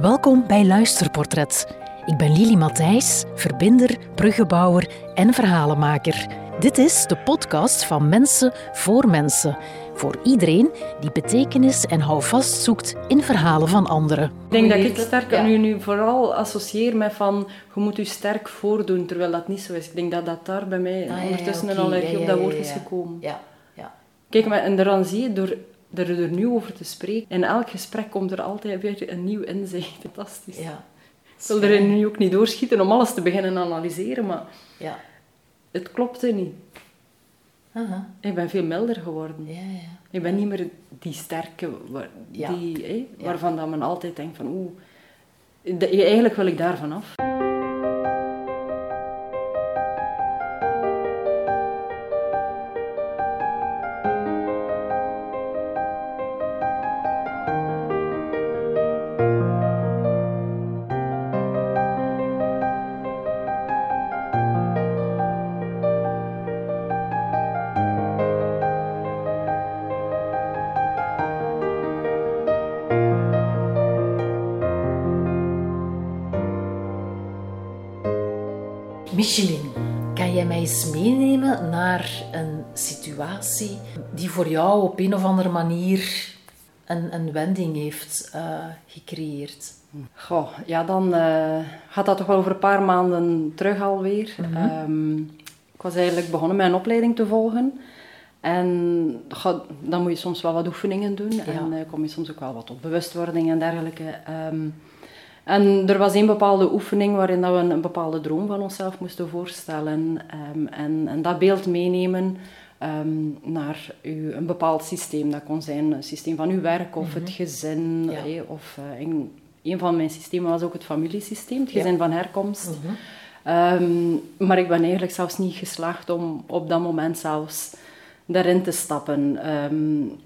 Welkom bij Luisterportret. Ik ben Lili Matthijs, verbinder, bruggenbouwer en verhalenmaker. Dit is de podcast van Mensen voor Mensen. Voor iedereen die betekenis en houvast zoekt in verhalen van anderen. Ik denk dat ik sterk ja. nu, nu vooral associeer met van je moet je sterk voordoen, terwijl dat niet zo is. Ik denk dat dat daar bij mij ah, ondertussen een allergie op dat woord is gekomen. Ja, ja. Kijk, maar, en dan zie je, door er, er nu over te spreken, in elk gesprek komt er altijd weer een nieuw inzicht. Fantastisch. Ja. Ik wil er nu ook niet doorschieten om alles te beginnen analyseren, maar ja. het klopte niet. Aha. Ik ben veel milder geworden. Ja, ja. Ik ben niet meer die sterke, waar, Ja. die, waarvan dat men altijd denkt van oeh, eigenlijk wil ik daar vanaf. Eens meenemen naar een situatie die voor jou op een of andere manier een, een wending heeft eh, gecreëerd? Goh, ja, dan eh, gaat dat toch wel over een paar maanden terug alweer. Ehm, ik was eigenlijk begonnen met een opleiding te volgen. En goh, dan moet je soms wel wat oefeningen doen. En eh, kom je soms ook wel wat tot bewustwording en dergelijke. Ehm, en er was een bepaalde oefening waarin dat we een, een bepaalde droom van onszelf moesten voorstellen. Ehm, en, en dat beeld meenemen ehm, naar uw, een bepaald systeem. Dat kon zijn een systeem van uw werk of het gezin. Ja. hè, of in, een van mijn systemen was ook het familiesysteem, het Ja. gezin van herkomst. Mhm. Ehm, maar ik ben eigenlijk zelfs niet geslaagd om op dat moment zelfs daarin te stappen.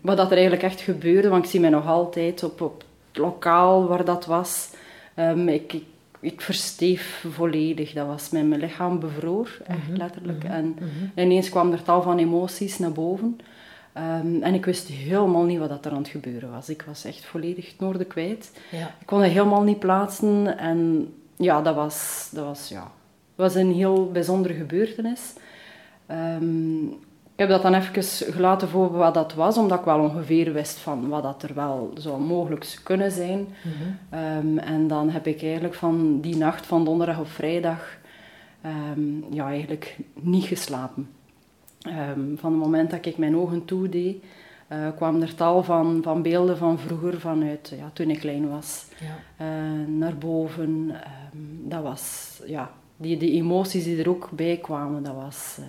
Wat dat er eigenlijk echt gebeurde, want ik zie mij nog altijd op, op het lokaal waar dat was. Ehm, ik, ik, ik versteef volledig. Dat was mijn, mijn lichaam bevroor, echt letterlijk. En ineens kwam er tal van emoties naar boven. Ehm, en ik wist helemaal niet wat dat er aan het gebeuren was. Ik was echt volledig het noorden kwijt. Ja. Ik kon het helemaal niet plaatsen. En ja, dat was, dat was, ja, was een heel bijzondere gebeurtenis. Ehm, ik heb dat dan even gelaten voor wat dat was, omdat ik wel ongeveer wist van wat dat er wel zou mogelijk kunnen zijn. Ehm, en dan heb ik eigenlijk van die nacht van donderdag op vrijdag ehm, ja, eigenlijk niet geslapen. Ehm, van het moment dat ik mijn ogen toedeed, eh kwamen er tal van, van beelden van vroeger, vanuit ja, toen ik klein was, Ja. eh, naar boven. Dat was, ja, die, die emoties die er ook bij kwamen, dat was eh,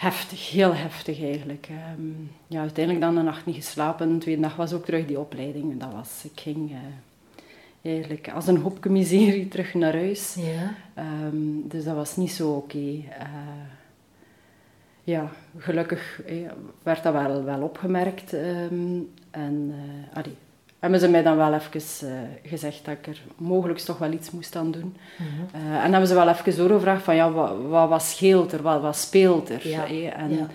heftig, heel heftig eigenlijk. Ehm, ja, uiteindelijk dan de nacht niet geslapen, de tweede dag was ook terug die opleiding. Dat was, ik ging eh, eigenlijk als een hoopje miserie terug naar huis. Ja. Ehm, dus dat was niet zo oké. Eh, ja, gelukkig eh, werd dat wel, wel opgemerkt. ehm, en eh, allee, hebben ze mij dan wel even eh, gezegd dat ik er mogelijk toch wel iets moest aan doen. Mhm. Eh, en hebben ze wel even doorgevraagd van ja, wat, wat, wat scheelt er, wat, wat speelt er? Ja, en ja.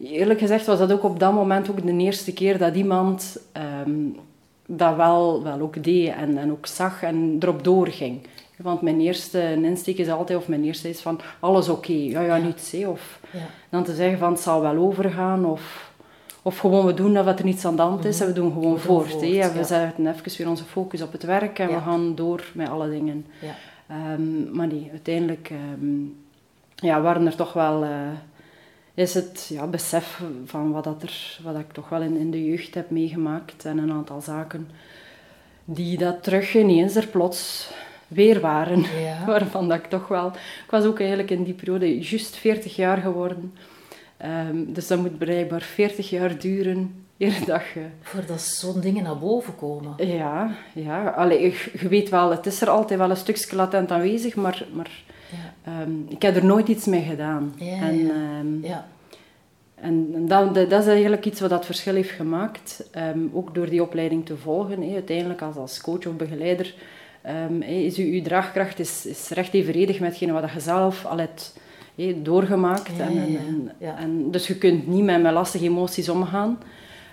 eerlijk gezegd was dat ook op dat moment ook de eerste keer dat iemand ehm, dat wel, wel ook deed en, en ook zag en erop doorging. Want mijn eerste insteek is altijd, of mijn eerste is van alles oké, ja, ja, niets. hè. Of Ja. dan te zeggen van het zal wel overgaan, of, of gewoon we doen dat wat er niets aan de hand is en we doen gewoon We doen voort. voort, hè. En we zetten even weer onze focus op het werk en we gaan door met alle dingen. Ja. Ehm, maar nee, uiteindelijk ehm, ja, waren er toch wel... eh, is het ja, besef van wat, dat er, wat ik toch wel in, in de jeugd heb meegemaakt en een aantal zaken die dat terug ineens er plots weer waren. Ja. Waarvan dat ik toch wel... Ik was ook eigenlijk in die periode juist 40 jaar geworden. Ehm, dus dat moet blijkbaar 40 jaar duren eer dat je... Voordat zo'n dingen naar boven komen. Ja, ja. Allee, je, je weet wel, het is er altijd wel een stukje latent aanwezig, maar, maar Ja. ehm, ik heb er nooit iets mee gedaan. Ja, en ja. ehm, Ja. en en dat, dat is eigenlijk iets wat dat verschil heeft gemaakt, ook door die opleiding te volgen. Uiteindelijk als, als coach of begeleider is uw, uw draagkracht is, is recht evenredig met wat je zelf al hebt doorgemaakt. Ja, en, en, ja, en, dus je kunt niet met, met lastige emoties omgaan.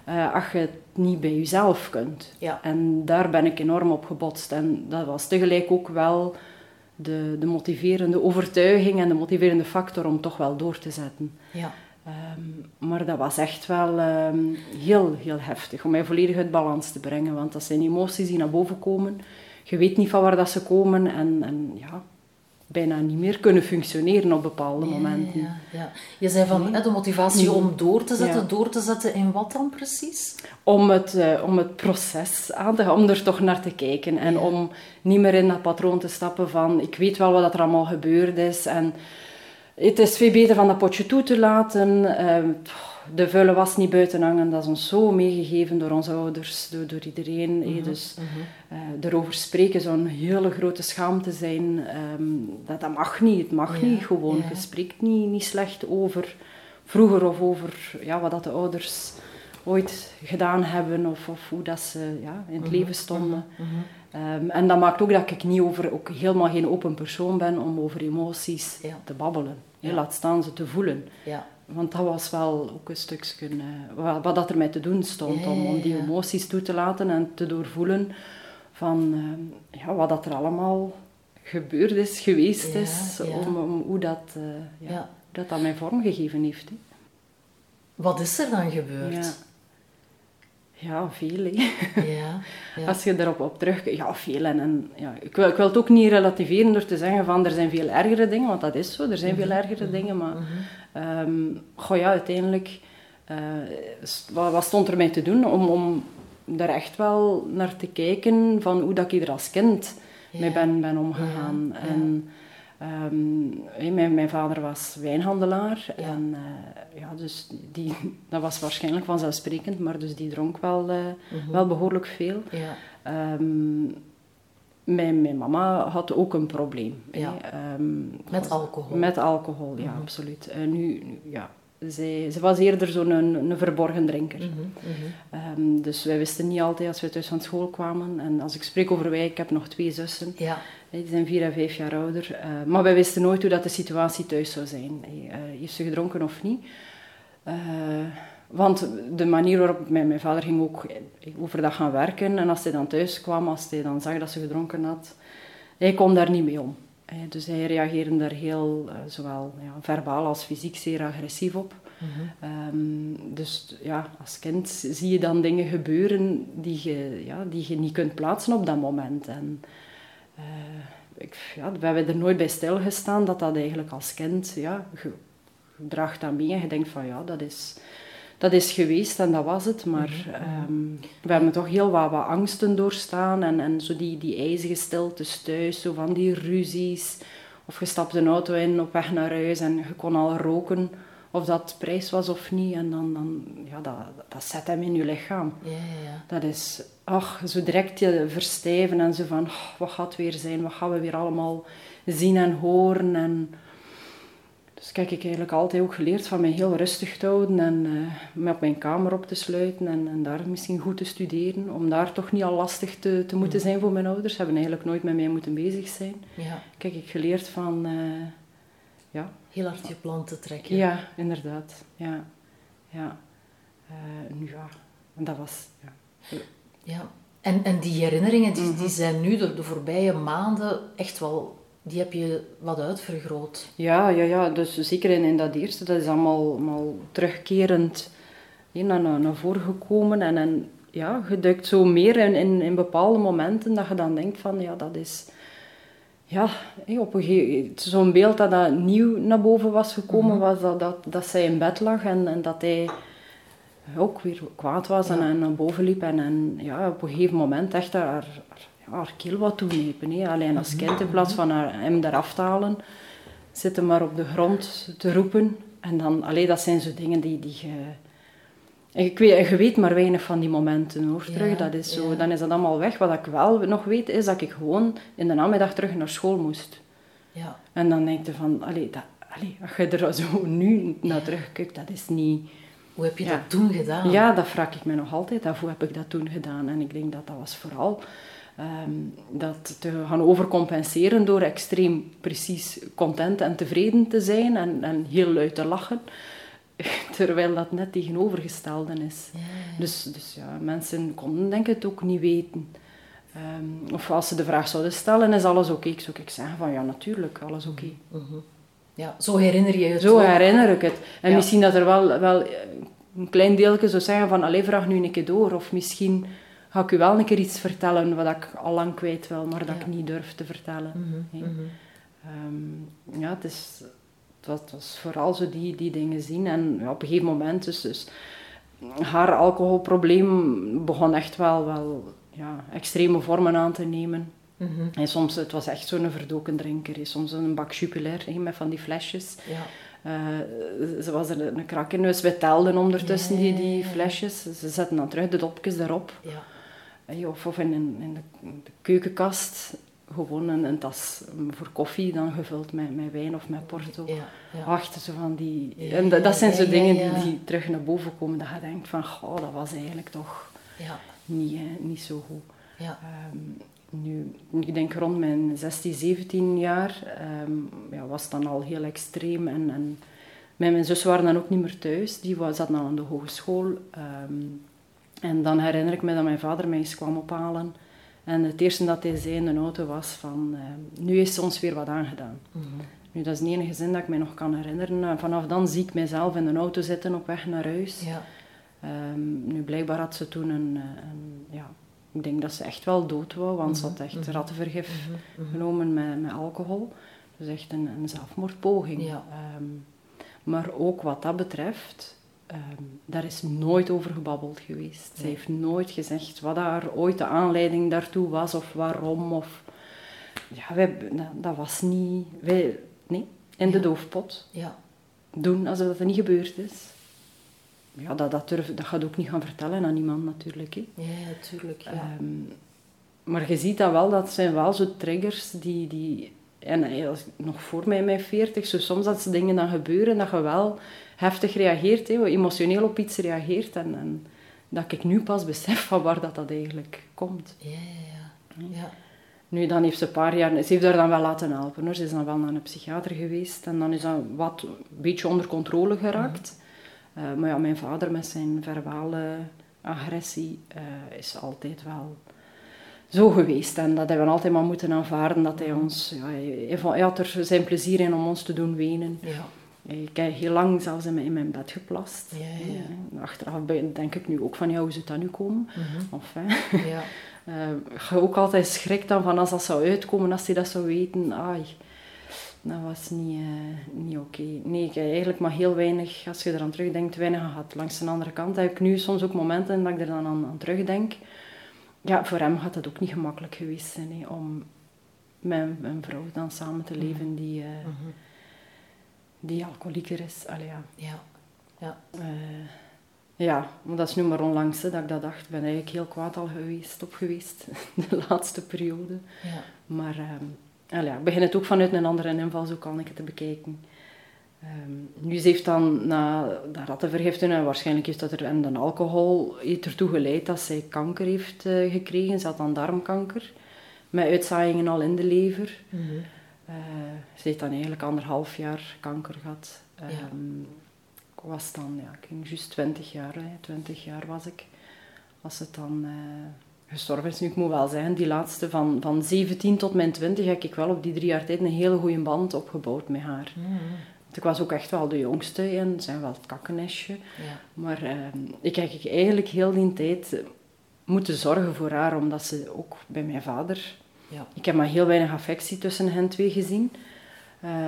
uh, als je het niet bij jezelf kunt. En daar ben ik enorm op gebotst. En dat was tegelijk ook wel de, de motiverende overtuiging en de motiverende factor om toch wel door te zetten. Ja. Um, maar dat was echt wel um, heel, heel heftig om mij volledig uit balans te brengen. Want dat zijn emoties die naar boven komen. Je weet niet van waar dat ze komen. En, en ja, bijna niet meer kunnen functioneren op bepaalde momenten. Ja, ja. Je zei van de motivatie om door te zetten. Door te zetten in wat dan precies? Om het, uh, om het proces aan te gaan, om er toch naar te kijken. En om niet meer in dat patroon te stappen van ik weet wel wat er allemaal gebeurd is. En het is veel beter van dat potje toe te laten. Uh, de vuile was niet buiten hangen, dat is ons zo meegegeven door onze ouders, door, door iedereen. Mm Dus uh, erover spreken zou een hele grote schaamte zijn. Um, dat, dat mag niet, het mag niet gewoon. Ja. Je spreekt niet, niet slecht over vroeger of over ja, wat dat de ouders ooit gedaan hebben of, of hoe dat ze ja, in het mhm, leven stonden. Um, en dat maakt ook dat ik niet over, ook helemaal geen open persoon ben om over emoties te babbelen. Laat staan ze te voelen. Ja. Want dat was wel ook een stukje uh, wat, wat dat er mij te doen stond. om, om die emoties toe te laten en te doorvoelen van uh, ja, wat dat er allemaal gebeurd is, geweest is. Om, om, hoe dat, uh, ja, dat, dat mij vormgegeven heeft. He. Wat is er dan gebeurd? Ja, veel. Ja, ja. Als je erop op terug... Ja, veel. En, en, ja, ik, wil, ik wil het ook niet relativeren door te zeggen van er zijn veel ergere dingen, want dat is zo. Er zijn veel mhm. ergere dingen, maar... Um, goh ja, uiteindelijk... Uh, wat, wat, stond er mij te doen om, om daar echt wel naar te kijken van hoe dat ik er als kind mee ben, ben omgegaan. En... Um, mijn, mijn, vader was wijnhandelaar en uh, ja, dus die, dat was waarschijnlijk vanzelfsprekend, maar dus die dronk wel, uh, mm-hmm. wel behoorlijk veel. Ja. Um, mijn, mijn mama had ook een probleem. Ja. Um, met alcohol? Met alcohol, ja, mm-hmm. absoluut. En nu, nu, ja, zij, ze was eerder zo'n een, een, verborgen drinker. Mm-hmm, dus wij wisten niet altijd als we thuis van school kwamen. En als ik spreek over wij, ik heb nog twee zussen. Ja. Die zijn vier en vijf jaar ouder. Uh, maar wij wisten nooit hoe dat de situatie thuis zou zijn. Uh, heeft ze gedronken of niet? Uh, want de manier waarop mijn, mijn, vader ging ook overdag gaan werken. En als hij dan thuis kwam, als hij dan zag dat ze gedronken had, hij kon daar niet mee om. Dus hij reageerde daar heel, zowel ja, verbaal als fysiek, zeer agressief op. Mm-hmm. Um, dus ja, als kind zie je dan dingen gebeuren die je, ja, die je niet kunt plaatsen op dat moment. En, uh, ik, ja, we hebben er nooit bij stilgestaan dat dat eigenlijk als kind, ja, je, je draagt dat mee en je denkt van ja, dat is, dat is geweest en dat was het. Maar um, we hebben toch heel wat, wat angsten doorstaan en, en zo die, die ijzige stiltes thuis, zo van die ruzies. Of je stapt een auto in op weg naar huis en je kon al roken of dat prijs was of niet. En dan, dan ja, dat, dat zet hem in je lichaam. Ja, ja. Dat is, ach, zo direct je verstijven en zo van, oh, wat gaat het weer zijn? Wat gaan we weer allemaal zien en horen? En, dus kijk, ik eigenlijk altijd ook geleerd van mij heel rustig te houden en uh, me op mijn kamer op te sluiten en, en, daar misschien goed te studeren. Om daar toch niet al lastig te, te moeten mm. zijn voor mijn ouders. Ze hebben eigenlijk nooit met mij moeten bezig zijn. Ja. Kijk, ik geleerd van... Uh, ja, heel hard je plan te trekken. Ja, inderdaad. Ja. Ja. Uh, nu ja, en dat was... Ja. Ja. En, en die herinneringen, die, die mhm. zijn nu de, de voorbije maanden echt wel... Die heb je wat uitvergroot. Ja, ja, ja. Dus zeker in, in dat eerste, dat is allemaal, allemaal terugkerend naar, naar, naar voren gekomen. En, en ja, je duikt zo meer in, in, in bepaalde momenten dat je dan denkt van, ja, dat is ja, op een gegeven zo'n beeld dat, dat nieuw naar boven was gekomen, mhm. was dat, dat, dat zij in bed lag en, en dat hij ook weer kwaad was en, en naar boven liep. En, en ja, op een gegeven moment echt haar, haar, haar keel wat toenepen. Alleen als kind, in plaats van haar, hem eraf te halen, zitten maar op de grond te roepen. En dan, alleen dat zijn zo dingen die, die je ik weet, je weet maar weinig van die momenten hoor, terug. dat is zo, Dan is dat allemaal weg. Wat ik wel nog weet, is dat ik gewoon in de namiddag terug naar school moest. Ja. En dan denk je van, allee, dat, allee, als je er zo nu naar terugkijkt, dat is niet... Hoe heb je dat toen gedaan? Ja, dat vraag ik me nog altijd af. Hoe heb ik dat toen gedaan? En ik denk dat dat was vooral um, dat te gaan overcompenseren door extreem precies content en tevreden te zijn en, en heel luid te lachen Terwijl dat net tegenovergestelde is. Dus, dus ja, mensen konden denk ik het ook niet weten. Ehm, of als ze de vraag zouden stellen, is alles oké? Ik zou ik zeggen van ja, natuurlijk, alles oké. Mhm. Ja, zo herinner je het Zo herinner ik het. En misschien dat er wel, wel een klein deeltje zou zeggen van, alleen vraag nu een keer door. Of misschien ga ik u wel een keer iets vertellen wat ik al lang kwijt wil, maar dat ik niet durf te vertellen. Mhm, mhm. Ehm, ja, het, is, het, was, vooral zo die, die dingen zien. En ja, op een gegeven moment, dus, dus haar alcoholprobleem begon echt wel, wel ja, extreme vormen aan te nemen. Mm -hmm. En soms, het was echt zo'n verdoken drinker. Soms een bak Jupiler met van die flesjes. Ja. Uh, ze was er een krak in, dus we telden ondertussen die, die flesjes. Ze zetten dan terug de dopjes erop. Ja. Of, of in, in, de, keukenkast gewoon een, een, tas voor koffie dan gevuld met, met wijn of met porto. Ja, ja. Achter zo van die... en dat, dat zijn zo dingen die, die terug naar boven komen. Dat je denkt van, goh, dat was eigenlijk toch niet, niet zo goed. Ja. Um, nu, ik denk rond mijn 16, 17 jaar um, ja, was het dan al heel extreem. En, en mijn zus waren dan ook niet meer thuis. Die was, zat dan aan de hogeschool. Um, en dan herinner ik me dat mijn vader mij eens kwam ophalen. En het eerste dat hij zei in de auto was van... Uh, nu is ons weer wat aangedaan. Mm -hmm. Nu, dat is de enige zin dat ik me nog kan herinneren. vanaf dan zie ik mezelf in de auto zitten op weg naar huis. Ja. Um, nu, blijkbaar had ze toen een, een ja, ik denk dat ze echt wel dood was, want ze had echt mhm. rattenvergif mhm. Mhm. genomen met, met alcohol. Dus echt een, een zelfmoordpoging. Ja. Ehm, maar ook wat dat betreft, um, daar is nooit over gebabbeld geweest. Ze heeft nooit gezegd wat daar ooit de aanleiding daartoe was of waarom. Of, ja, wij, dat, was niet... Wij, nee, in de doofpot. Ja. Doen alsof dat er niet gebeurd is ja, dat, dat, durf, dat gaat ook niet gaan vertellen aan iemand natuurlijk. Hè. Ja, natuurlijk. Ja. Ehm, maar je ziet dat wel, dat zijn wel zo triggers die... die en eh, nog voor mij, mijn 40, zo soms dat ze dingen dan gebeuren, dat je wel heftig reageert, hè, emotioneel op iets reageert. En, en dat ik nu pas besef van waar dat, dat eigenlijk komt. Ja, ja, ja. Nu, dan heeft ze een paar jaar... Ze heeft haar dan wel laten helpen, hoor. Ze is dan wel naar een psychiater geweest. En dan is dat wat een beetje onder controle geraakt. Uh, maar ja, mijn vader met zijn verbale agressie uh, is altijd wel zo geweest. En dat hebben we altijd maar moeten aanvaarden. Dat hij ons... Ja, hij, hij had er zijn plezier in om ons te doen wenen. Ja. Ik heb heel lang zelfs in mijn, in mijn bed geplast. Ja, ja, ja. Achteraf denk ik nu ook van, ja, hoe zou het dan nu komen? Mm -hmm. of, hè. Ja. uh, je ook altijd schrikt dan van als dat zou uitkomen, als hij dat zou weten. Ai, dat was niet, uh, niet oké. Okay. Nee, ik heb eigenlijk maar heel weinig, als je eraan terugdenkt, weinig gehad. Langs de andere kant heb ik nu soms ook momenten dat ik er dan aan, aan terugdenk. Ja, voor hem had het ook niet gemakkelijk geweest zijn om met een vrouw dan samen te leven mhm. die, uh, mm -hmm. die alcoholieker is. Allee, ja. Ja. Ja. Uh, ja, maar dat is nu maar onlangs hè, dat ik dat dacht. Ik ben eigenlijk heel kwaad al geweest, op geweest, de laatste periode. Ja. Maar... Uh, ja, ik begin het ook vanuit een andere invalshoek kan ik het te bekijken. Um, nu ze heeft dan na dat rattenvergiften en waarschijnlijk heeft dat er en de alcohol ertoe geleid dat zij kanker heeft uh, gekregen. Ze had dan darmkanker met uitzaaiingen al in de lever. Mm -hmm. uh, ze heeft dan eigenlijk anderhalf jaar kanker gehad. Um, ja. Ik was dan, ja, ik ging juist 20 jaar, hè, 20 jaar was ik. Als het dan uh, gestorven is. Nu, ik moet wel zeggen, die laatste van, van 17 tot mijn 20 heb ik wel op die drie jaar tijd een hele goede band opgebouwd met haar. Mm. Want ik was ook echt wel de jongste en zijn wel het kakkenestje. Ja. Maar uh, ik heb eigenlijk heel die tijd moeten zorgen voor haar, omdat ze ook bij mijn vader... Ja. Ik heb maar heel weinig affectie tussen hen twee gezien.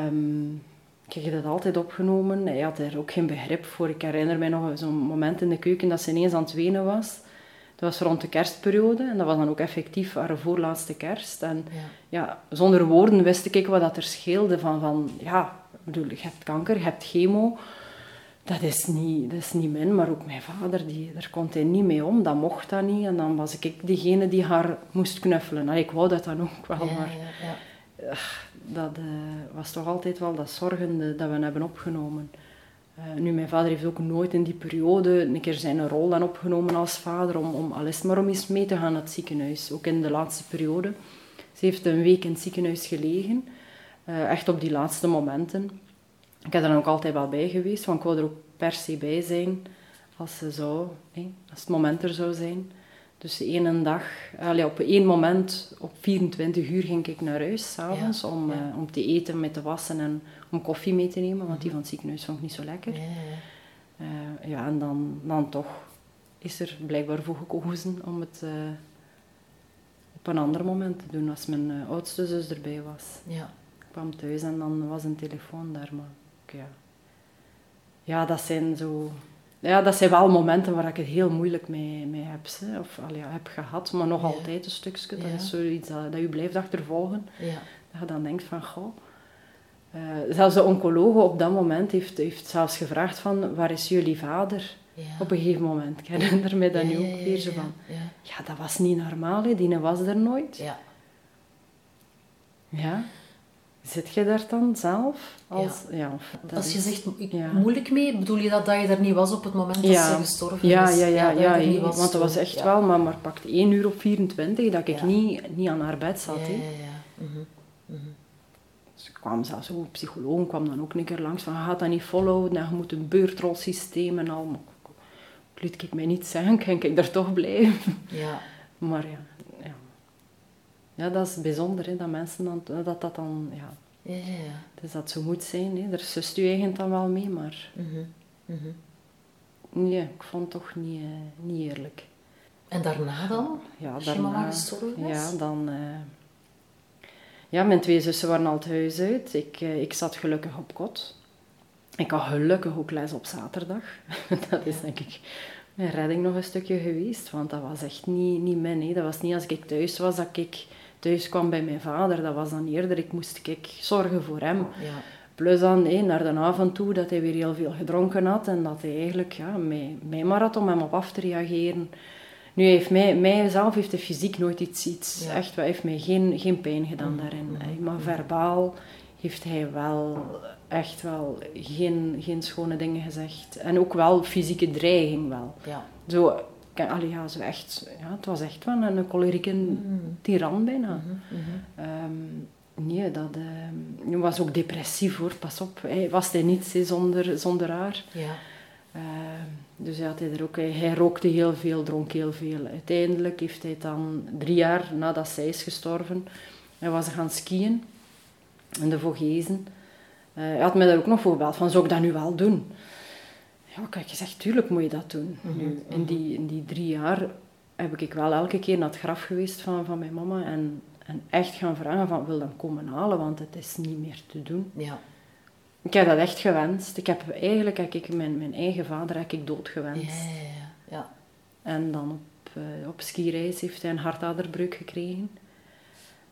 Um, ik heb dat altijd opgenomen. Hij had er ook geen begrip voor. Ik herinner mij nog zo'n moment in de keuken dat ze ineens aan het wenen was. Dat was rond de kerstperiode en dat was dan ook effectief haar voorlaatste kerst. En ja. zonder woorden wist ik wat dat er scheelde van, van ja, bedoel, je hebt kanker, je hebt chemo. Dat is, niet, dat is niet min, maar ook mijn vader, die, daar kon hij niet mee om. Dat mocht dat niet. En dan was ik degene die haar moest knuffelen. ik wou dat dan ook wel, maar dat uh, was toch altijd wel dat zorgende dat we hebben opgenomen. Uh, nu, mijn vader heeft ook nooit in die periode een keer zijn rol dan opgenomen als vader om, om alles maar om eens mee te gaan naar het ziekenhuis. Ook in de laatste periode. Ze heeft een week in het ziekenhuis gelegen. Uh, echt op die laatste momenten. Ik heb er dan ook altijd wel bij geweest, want ik wou er ook per se bij zijn als ze zou, als het moment er zou zijn. Dus één dag, allee, op één moment, op 24 uur ging ik naar huis, s'avonds, ja, om, ja. Uh, om te eten, met te wassen en om koffie mee te nemen, want die van het ziekenhuis vond ik niet zo lekker. Ja, uh, ja en dan, dan toch is er blijkbaar voor gekozen om het uh, op een ander moment te doen, als mijn oudste zus erbij was. Ja. Ik kwam thuis en dan was een telefoon daar, maar ja. Ja, dat zijn zo ja, dat zijn wel momenten waar ik het heel moeilijk mee, mee heb. Hè. Of al ja, heb gehad, maar nog altijd een stukje. Dat is zoiets dat, dat je blijft achtervolgen. Ja. Dat je dan denkt van, goh... Uh, zelfs de oncoloog op dat moment heeft, heeft zelfs gevraagd van, waar is jullie vader? Op een gegeven moment. Ik herinner me dat nu ook weer zo van... Ja. dat was niet normaal, hè. die was er nooit. Ja. Ja. Zit je daar dan zelf? Als, ja. als je zegt moeilijk mee, bedoel je dat, dat je er niet was op het moment dat ze gestorven ja, is? Ja, ja, ja, ja, want dat was echt wel, maar, maar pakt 1 uur op 24 dat ik niet, niet aan haar bed zat. Ja, ja, ja. Mhm, mhm. Dus ik kwam zelfs ook, een psycholoog kwam dan ook een keer langs van, je gaat dat niet volhouden en je moet een beurtrolsysteem en al. Ik liet ik mij niet zeggen, kan ik daar toch blijven? Ja. Maar ja, ja, dat is bijzonder, hè, dat mensen dan, dat dat dan, ja. Ja, ja, Dus dat zo moet zijn, hè. daar sust u eigenlijk dan wel mee, maar... Mm -hmm. Nee, ik vond het toch niet, uh, niet eerlijk. En daarna dan? Ja, Als daarna, je mama gestorven is? Ja, dan... Uh, ja, mijn twee zussen waren al het huis uit. Ik, uh, ik zat gelukkig op kot. Ik had gelukkig ook les op zaterdag. dat is denk ik mijn redding nog een stukje geweest. Want dat was echt niet, niet mijn. Hè. Dat was niet als ik thuis was dat ik thuis kwam bij mijn vader, dat was dan eerder, ik moest ik zorgen voor hem. Ja. Plus dan nee, naar de avond toe dat hij weer heel veel gedronken had en dat hij eigenlijk ja, mij, mij maar had om hem op af te reageren. Nu heeft mij, mijzelf heeft de fysiek nooit iets, iets echt, heeft mij geen, geen pijn gedaan mm, daarin. Mm, maar mm. verbaal heeft hij wel echt wel geen, geen schone dingen gezegd. En ook wel fysieke dreiging wel. Ja. Zo, allee, ja, zo echt, ja, het was echt wel een cholerieke mm. tiran bijna. Mm -hmm. nee, dat uh, was ook depressief hoor, pas op. Hij was hij niets zonder, zonder haar. Ja. Uh, dus hij, had hij, er ook, hij, hij, rookte heel veel, dronk heel veel. Uiteindelijk heeft hij dan drie jaar nadat zij is gestorven, hij was gaan skiën in de Vogezen. Uh, hij had mij daar ook nog voor gebeld van, zou ik dat nu wel doen? Ja, ik heb gezegd, tuurlijk moet je dat doen. Mhm, nu, in, mhm. die, in die drie jaar heb ik wel elke keer naar het graf geweest van, van mijn mama en, en echt gaan vragen van, wil dan komen halen, want het is niet meer te doen. Ja. Ik heb dat echt gewenst. Ik heb eigenlijk, heb ik mijn, mijn eigen vader heb ik doodgewenst. Ja, ja, ja. En dan op, uh, op skireis heeft hij een hartaderbreuk gekregen.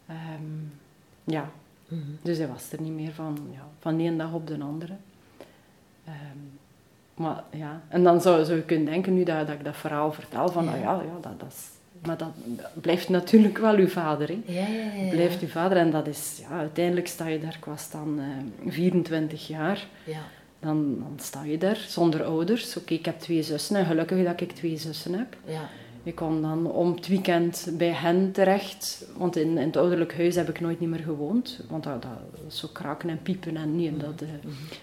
Um, ja, mm -hmm. dus hij was er niet meer van, ja, van de ene dag op de andere. Um, maar ja, en dan zou, zou je kunnen denken nu dat, dat ik dat verhaal vertel van, ja, oh ja, ja dat, dat is... Maar dat, blijft natuurlijk wel uw vader, hè. Ja, ja, ja, Blijft uw vader en dat is... Ja, uiteindelijk sta je daar, ik was dan uh, 24 jaar. Ja. Dan, dan sta je daar zonder ouders. Oké, ik heb twee zussen en gelukkig dat ik twee zussen heb. Ja. Ik kon dan om het weekend bij hen terecht, want in, in het ouderlijk huis heb ik nooit niet meer gewoond. Want dat, dat zo kraken en piepen en niet. dat, uh,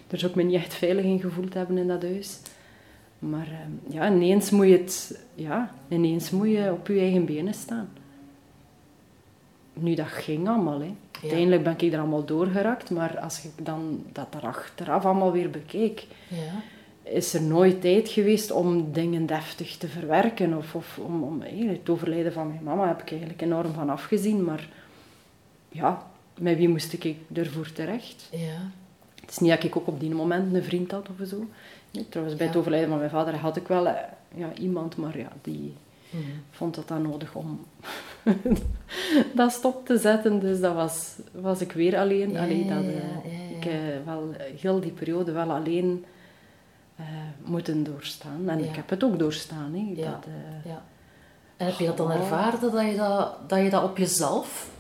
daar zou ik me niet echt veilig in gevoeld hebben in dat huis. Maar uh, ja, ineens moet je het, ja, ineens moet je op je eigen benen staan. Nu, dat ging allemaal. Hè. Uiteindelijk ben ik er allemaal doorgerakt, maar als ik dan dat er achteraf allemaal weer bekeek, ja is er nooit tijd geweest om dingen deftig te verwerken. Of, of om, om het overlijden van mijn mama heb ik eigenlijk enorm van afgezien. Maar ja, met wie moest ik ervoor terecht? Ja. Het is niet dat ik ook op die moment een vriend had of zo. Nee, trouwens, bij het overlijden van mijn vader had ik wel eh, ja, iemand, maar ja, die mhm. vond het dan nodig om dat stop te zetten. Dus dat was, was ik weer alleen. Ja, Allee, dat, uh, ik uh, wel heel die periode wel alleen uh, moeten doorstaan. En ik heb het ook doorstaan. Ja. Dat, uh, ja. En heb je dat dan ervaren dat je dat, dat, je dat op jezelf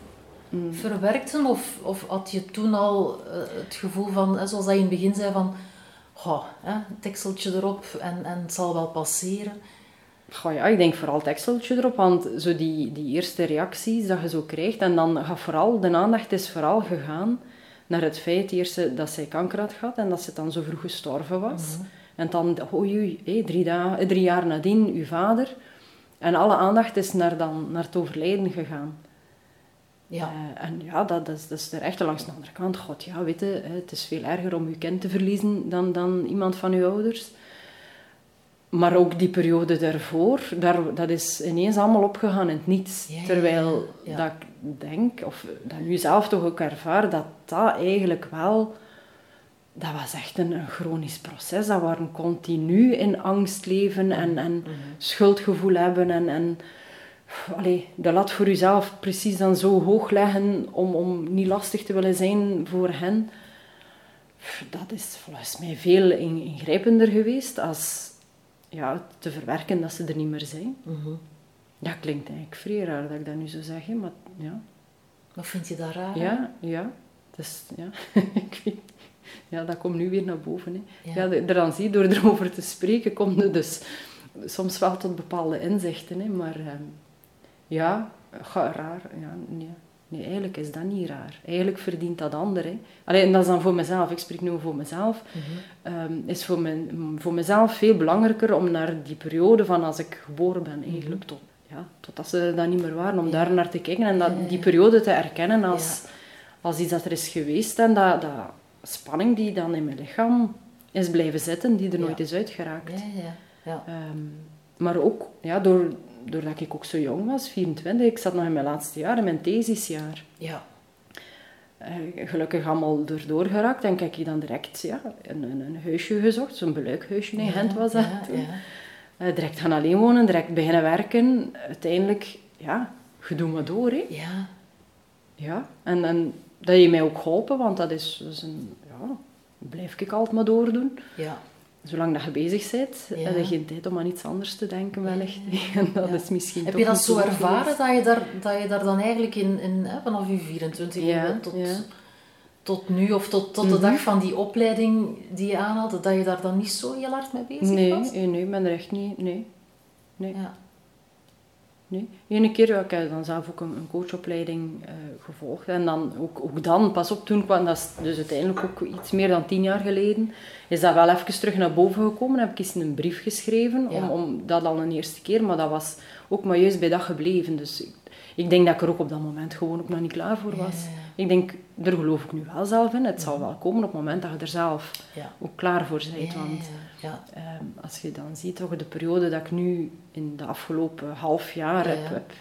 mm. verwerkte? Of, of had je toen al uh, het gevoel van, zoals dat je in het begin zei, van goh, hè, tekseltje erop en, en het zal wel passeren? Goh, ja, ik denk vooral tekseltje erop, want zo die, die eerste reacties dat je zo krijgt, en dan gaat vooral, de aandacht is vooral gegaan naar het feit eerst dat zij kanker had gehad en dat ze dan zo vroeg gestorven was. Mhm. En dan, oei, oei drie, dagen, drie jaar nadien, uw vader. En alle aandacht is naar, dan, naar het overlijden gegaan. Ja. Eh, en ja, dat, is, dat is er echt langs de andere kant. God, ja, weet je, het is veel erger om je kind te verliezen dan, dan iemand van uw ouders. Maar ook die periode daarvoor, daar, dat is ineens allemaal opgegaan in het niets. Ja, ja, Terwijl dat ik denk, of dat nu zelf toch ook ervaar, dat dat eigenlijk wel... Dat was echt een, een chronisch proces. Dat waren continu in angst leven en, en Mhm. schuldgevoel hebben. En, en allee, de lat voor jezelf precies dan zo hoog leggen om, om niet lastig te willen zijn voor hen. Dat is volgens mij veel in- ingrijpender geweest als ja, te verwerken dat ze er niet meer zijn. Mhm. Dat klinkt eigenlijk vrij raar dat ik dat nu zo zeg, maar ja. Wat vind je daar raar? Ja, ja. Dus, ja. ik weet, ja, dat komt nu weer naar boven. Hè. Ja. Ja. dan zie door erover te spreken, komt je dus soms wel tot bepaalde inzichten. Hè. Maar ehm, ja, ga, raar. Ja, nee. nee, eigenlijk is dat niet raar. Eigenlijk verdient dat ander. Hè. Allee, en dat is dan voor mezelf. Ik spreek nu voor mezelf. Mhm. Ehm, is voor, mijn, voor mezelf veel belangrijker om naar die periode van als ik geboren ben, eigenlijk tot, ja, totdat ze dat niet meer waren, om Mhm. Ja. daar naar te kijken en dat, die periode te erkennen als, als iets dat er is geweest en dat, dat spanning die dan in mijn lichaam is blijven zitten, die er Ja. nooit is uitgeraakt. Ja, ja, ja. Ehm, maar ook, ja, door, doordat ik ook zo jong was, 24, ik zat nog in mijn laatste jaar, in mijn thesisjaar. ja. Eh, gelukkig allemaal erdoor geraakt en kijk je dan direct ja, een, een, een huisje gezocht, zo'n beluikhuisje in Gent was dat. Eh, direct gaan alleen wonen, direct beginnen werken. Uiteindelijk, ja, je doet maar door. Hè. ja. Ja. En, en dat je mij ook geholpen, want dat is, dat is een, ja, blijf ik altijd maar doordoen. ja. Zolang dat je bezig bent, Ja. heb je geen tijd om aan iets anders te denken wellicht. En dat Ja. is misschien Heb je dat zo ervaren dat je daar, dat je daar dan eigenlijk in, in hè, vanaf je 24 Ja, tot, ja. tot nu of tot, tot de Mhm. dag van die opleiding die je aanhad, dat je daar dan niet zo heel hard mee bezig Nee, was? eh, nee, ik ben er echt niet... Nee. Nee. Ja. Nee. Ene keer, ja, ik heb dan zelf ook een, een coachopleiding eh, gevolgd. En dan, ook, ook dan, pas op, toen kwam, dat is dus uiteindelijk ook iets meer dan tien jaar geleden, is dat wel even terug naar boven gekomen. Heb ik eens een brief geschreven, Ja. om, om dat al een eerste keer, maar dat was ook maar juist bij dat gebleven. Dus ik, ik denk dat ik er ook op dat moment gewoon ook nog niet klaar voor was. ja. Ik denk, daar geloof ik nu wel zelf in. Het zal wel komen op het moment dat je er zelf ook klaar voor bent. Want ja. Ehm, als je dan ziet, toch de periode dat ik nu in de afgelopen half jaar Ja, heb,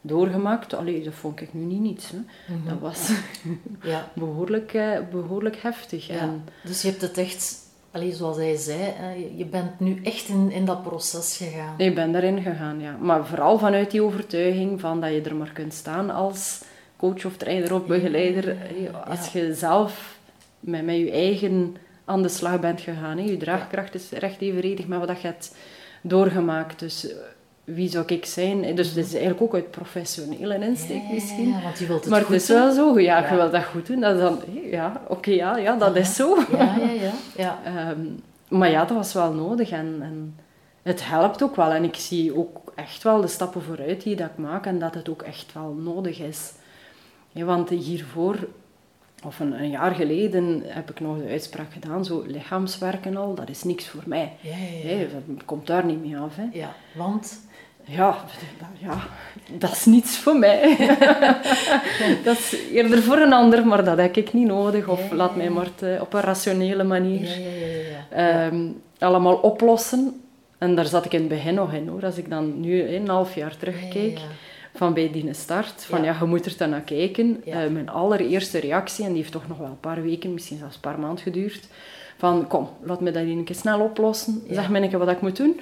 doorgemaakt, allee, dat vond ik nu niet niets. Hè. Mhm. Dat was Ja. behoorlijk, eh, behoorlijk heftig. Ja. En, Dus je hebt het echt, allee, zoals hij zei, je bent nu echt in, in dat proces gegaan. ik ben daarin gegaan, ja. Maar vooral vanuit die overtuiging van dat je er maar kunt staan als coach of trainer of begeleider. eh, Als je zelf met, met je eigen aan de slag bent gegaan. Hè. Je draagkracht is recht evenredig met wat dat je hebt doorgemaakt. Dus eh, wie zou ik zijn? Dus het is eigenlijk ook uit professionele insteek misschien. ja, want je wilt het maar goed het is doen. wel zo, ja, Ja. je wilt dat goed doen. Dat is dan, ja, oké, ja, ja, dat is zo. Ja, ja, ja. ja. Ehm, maar ja, dat was wel nodig en, en het helpt ook wel. En ik zie ook echt wel de stappen vooruit die dat ik maak en dat het ook echt wel nodig is. Ja, want hiervoor, of een, een jaar geleden, heb ik nog de uitspraak gedaan, zo lichaamswerken al, dat is niks voor mij. Ja, ja, ja. Hé, dat komt daar niet mee af. Hè. Ja, want Ja, dat- ja, dat is niets voor mij. dat is eerder voor een ander, maar dat heb ik niet nodig. Of laat mij maar op een rationele manier ja, ja, ja, ja, ja. ehm, allemaal oplossen. En daar zat ik in het begin nog in hoor. Als ik dan nu een half jaar terugkijk, ja, van bij die start, van Ja. ja, je moet er dan naar kijken. Ja. Eh, mijn allereerste reactie, en die heeft toch nog wel een paar weken, misschien zelfs een paar maanden geduurd, van kom, laat me dat een keer snel oplossen. Zeg me een keer wat ik moet doen.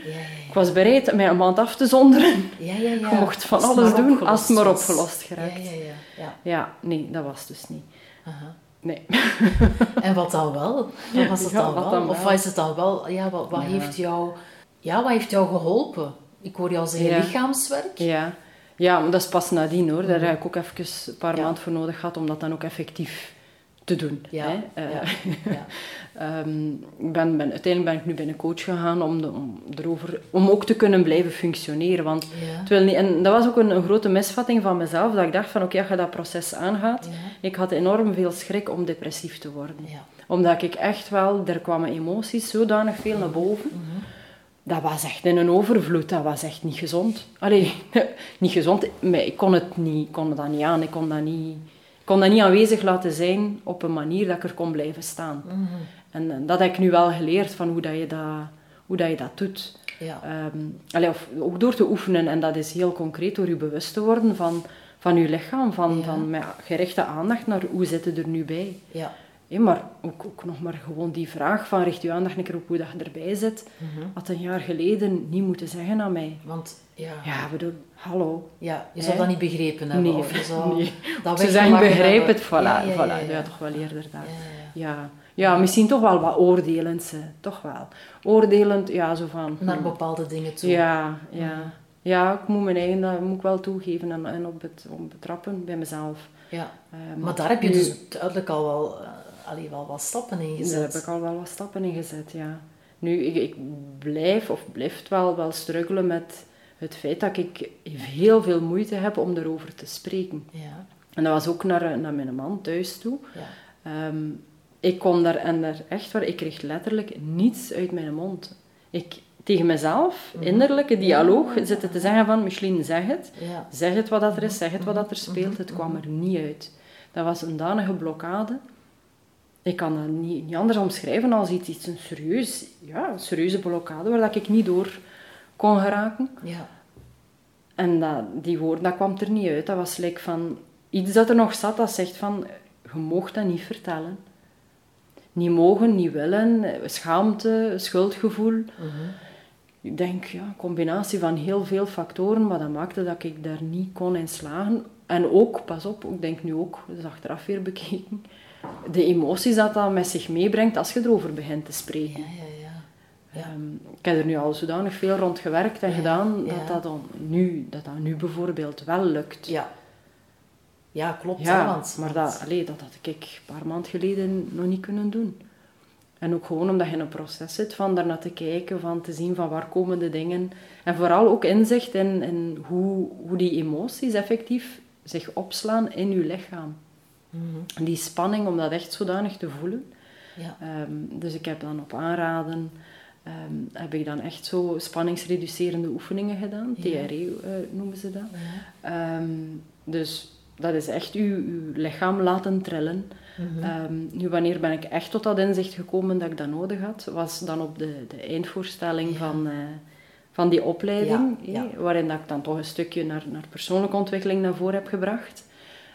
Ik was bereid mij een maand af te zonderen. ja, ja, ja. Je mocht van alles doen als het maar opgelost geraakt. Ja, ja, ja. ja. Ja, nee, dat was dus niet. Aha. Nee. En wat dan wel? Wat was het Ja, dan wel? dan Of wat is het dan wel? Ja, wat, wat Ja. heeft jou... Ja, wat heeft jou geholpen? Ik hoor jou zeggen Ja. lichaamswerk. Ja. Ja, maar dat is pas nadien hoor. Daar heb ik ook even een paar Mhm. Maanden voor nodig gehad om dat dan ook effectief te doen. Ja, hè. Eh, ja, ja. Ehm, ben, ben, uiteindelijk ben ik nu bij een coach gegaan om, de, om, erover, om ook te kunnen blijven functioneren. Want niet, en dat was ook een, een grote misvatting van mezelf, dat ik dacht van oké, als je dat proces aangaat, ik had enorm veel schrik om depressief te worden. Omdat ik echt wel, er kwamen emoties zodanig veel naar boven. Mhm. Dat was echt in een overvloed, dat was echt niet gezond. Allee, niet gezond, maar ik kon het niet, kon dat niet aan, ik kon dat niet, kon dat niet aanwezig laten zijn op een manier dat ik er kon blijven staan. Mhm. En, en dat heb ik nu wel geleerd, van hoe, dat je, dat, hoe dat je dat doet. Ja. Ehm, allee, of, ook door te oefenen, en dat is heel concreet, door je bewust te worden van, van je lichaam, van, Ja. van met gerichte aandacht naar hoe zit het er nu bij. Ja. Hé, maar ook, ook nog maar gewoon die vraag van richt je aandacht een keer op hoe dat je erbij zit, Mhm. had een jaar geleden niet moeten zeggen aan mij. Want ja, Ja, bedoel, hallo. ja je zou dat niet begrepen hebben. Nee, of je zou nee. dat Ze zeggen begrijp het, voilà, Ja, ja, voilà. ja, toch wel eerder daar. Ja, ja, misschien toch wel wat oordelend, ze. toch wel. Oordelend, ja, zo van... Naar hm. bepaalde dingen toe. Ja, ja. Ja, ik moet mijn eigen, dat moet ik wel toegeven en, en op, het, op betrappen bij mezelf. Ja. Eh, Maar daar heb je nu- dus duidelijk al wel, eh, allee, wel wat stappen in Daar heb ik al wel wat stappen in gezet, ja. Nu, ik, ik blijf, of blijf wel, wel struggelen met het feit dat ik heel veel moeite heb om erover te spreken. Ja, En dat was ook naar, naar mijn man thuis toe. ja. Ehm, ik kon daar, en daar echt waar, ik kreeg letterlijk niets uit mijn mond. Ik, tegen mezelf, Mhm. innerlijke dialoog, zitten te zeggen van, Micheline, zeg het. ja. Zeg het wat dat er is, zeg het wat dat er Mhm. speelt. Het kwam er niet uit. Dat was een danige blokkade. Ik kan dat niet, niet anders omschrijven als iets, iets een, serieus, ja, een serieuze blokkade waar dat ik niet door kon geraken. ja. En dat, die woorden, dat kwam er niet uit. Dat was like van iets dat er nog zat, dat zegt van, je moogt dat niet vertellen. Niet mogen, niet willen, schaamte, schuldgevoel. Mhm. Ik denk, ja, een combinatie van heel veel factoren, maar dat maakte dat ik daar niet kon in slagen. En ook, pas op, ik denk nu ook, dat is achteraf weer bekeken, de emoties dat dat met zich meebrengt als je erover begint te spreken. Ja, ja, ja. Ehm, ik heb er nu al zodanig veel rond gewerkt en gedaan, dat dat, dan nu, dat dat nu bijvoorbeeld wel lukt. Ja. Ja, klopt. hè, Ja, want, maar dat, allee, dat had ik een paar maanden geleden nog niet kunnen doen. En ook gewoon omdat je in een proces zit van daarnaar te kijken, van te zien van waar komen de dingen. En vooral ook inzicht in, in hoe, hoe die emoties effectief zich opslaan in je lichaam. Die spanning om dat echt zodanig te voelen. Ja. Ehm, dus ik heb dan op aanraden, ehm, heb ik dan echt zo spanningsreducerende oefeningen gedaan. Ja. TRE eh, noemen ze dat. Ja. Ehm, dus dat is echt uw, uw lichaam laten trillen. Mhm. Nu, wanneer ben ik echt tot dat inzicht gekomen dat ik dat nodig had, was dan op de, de eindvoorstelling van, eh, van die opleiding, waarin dat ik dan toch een stukje naar, naar persoonlijke ontwikkeling naar voren heb gebracht.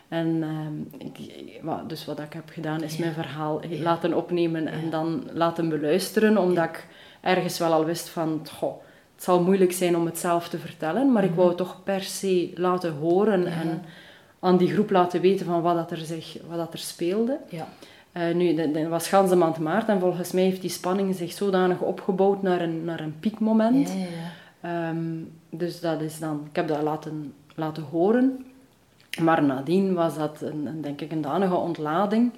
En ehm, ik- dus wat ik heb gedaan is mijn verhaal laten opnemen en dan laten beluisteren, omdat ik ergens wel al wist van, goh, het zal moeilijk zijn om het zelf te vertellen, maar ik Mhm. wou het toch per se laten horen en aan die groep laten weten van wat dat er, zich, wat dat er speelde. Ja. Eh, nu, dat was ganse maand maart en volgens mij heeft die spanning zich zodanig opgebouwd naar een, naar een piekmoment. Ja, ja, ja. Ehm, dus dat is dan, ik heb dat laten, laten horen. Maar nadien was dat een, een, denk ik een danige ontlading.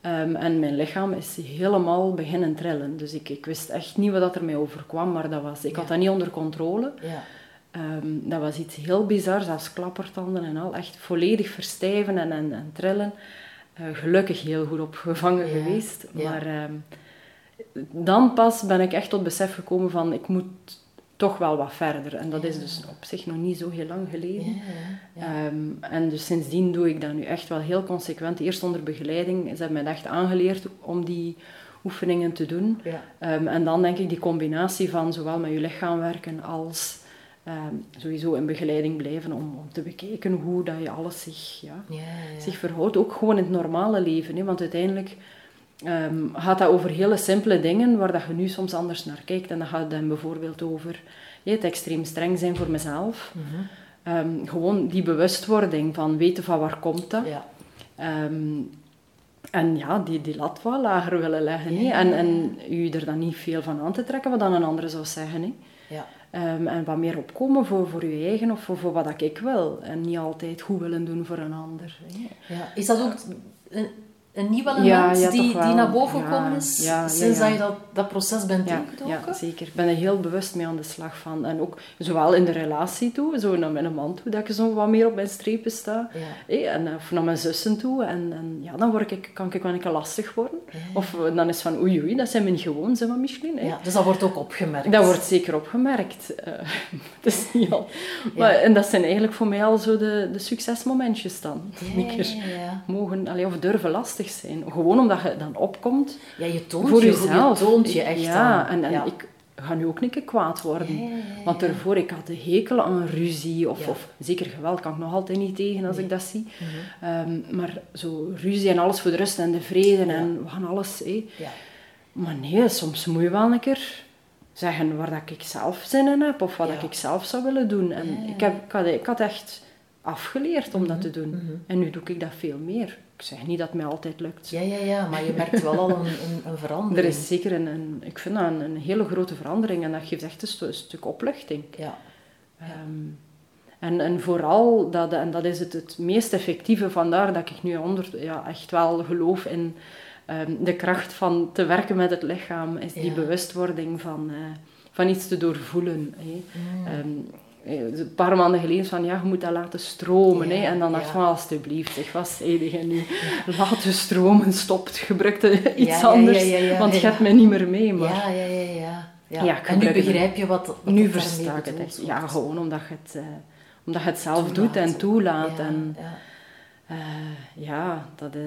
Ehm, en mijn lichaam is helemaal beginnen trillen. Dus ik, ik wist echt niet wat dat er mij overkwam, maar dat was, ik had dat niet onder controle. Ja. Ehm, dat was iets heel bizar, zelfs klappertanden en al. Echt volledig verstijven en, en, en trillen. Eh, gelukkig heel goed opgevangen Ja, geweest. Maar ehm, dan pas ben ik echt tot besef gekomen van ik moet toch wel wat verder. En dat is dus op zich nog niet zo heel lang geleden. Ja, ja, ja. Ehm, en dus sindsdien doe ik dat nu echt wel heel consequent. Eerst onder begeleiding. Ze hebben mij echt aangeleerd om die oefeningen te doen. Ja. Ehm, en dan denk ik die combinatie van zowel met je lichaam werken als ehm, sowieso in begeleiding blijven om, om te bekijken hoe dat je alles zich, ja. zich verhoudt. Ook gewoon in het normale leven. Hè? Want uiteindelijk ehm, gaat dat over hele simpele dingen waar dat je nu soms anders naar kijkt. En dan gaat het dan bijvoorbeeld over hè, het extreem streng zijn voor mezelf. Mhm. Ehm, gewoon die bewustwording van weten van waar komt dat. Ja. Ehm, en ja, die, die lat wat lager willen leggen. Ja. En, en u er dan niet veel van aan te trekken, wat dan een andere zou zeggen. Ja. En wat meer opkomen voor, voor je eigen of voor, voor wat dat ik wil. En niet altijd goed willen doen voor een ander. Ja. Is dat ook een, nieuw element Ja, die, die naar boven gekomen is sinds dat je dat, dat proces bent ingedoken? ja, zeker. Ik ben er heel bewust mee aan de slag van. En ook zowel in de relatie toe, zo naar mijn man toe, dat ik zo wat meer op mijn strepen sta. Hé, en, eh, of naar mijn zussen toe. En, en ja, dan word ik, kan ik wel een keer lastig worden. Of eh, dan is van oei oei, dat zijn mijn gewoon, zijn van Michelin. dus dat wordt ook opgemerkt. Dat wordt zeker opgemerkt. Eh, het is niet al. Maar, en dat zijn eigenlijk voor mij al zo de, de succesmomentjes dan. Ja, ja, ja. mogen, allee, of durven lastig zijn. Gewoon omdat je dan opkomt Ja, je toont voor je, jezelf. je toont je echt Ja, aan. en, en ja. ik ga nu ook niet keer kwaad worden. Ja, Want daarvoor, ik had de hekel aan ruzie. Of, of zeker geweld kan ik nog altijd niet tegen als ik dat zie. Mhm. Ehm, maar zo ruzie en alles voor de rust en de vrede en we gaan alles... Ja. Maar nee, soms moet je wel een keer zeggen waar dat ik zelf zin in heb of wat dat ik zelf zou willen doen. En. Ik, heb, ik, had, ik had echt afgeleerd om dat te doen. mhm. En nu doe ik dat veel meer. Ik zeg niet dat het mij altijd lukt. Ja, ja, ja, maar je merkt wel al een, een, een verandering. Er is zeker een, een ik vind dat een, een hele grote verandering en dat geeft echt een, stu- een stuk opluchting. Ja. Ehm, en, en vooral, dat, en dat is het, het meest effectieve, vandaar dat ik nu onder, ja, echt wel geloof in ehm, de kracht van te werken met het lichaam, is die Ja. bewustwording van, eh, van iets te doorvoelen. Mm. Ehm, eh, een paar maanden geleden van ja, je moet dat laten stromen. Ja, hè. En dan dacht ik ja. van alsjeblieft, zeg, wat zei je nu? Laten stromen, stopt, gebruikte iets Ja, ja, anders, want je hebt mij niet meer mee. Maar Ja, ja, ja, ja. ja. En nu begrijp je wat, wat nu het versta ik het echt. Ja, gewoon omdat je het, eh, omdat je het zelf Toelaat. doet en toelaat. Ja, En, ja. eh, ja, dat, eh,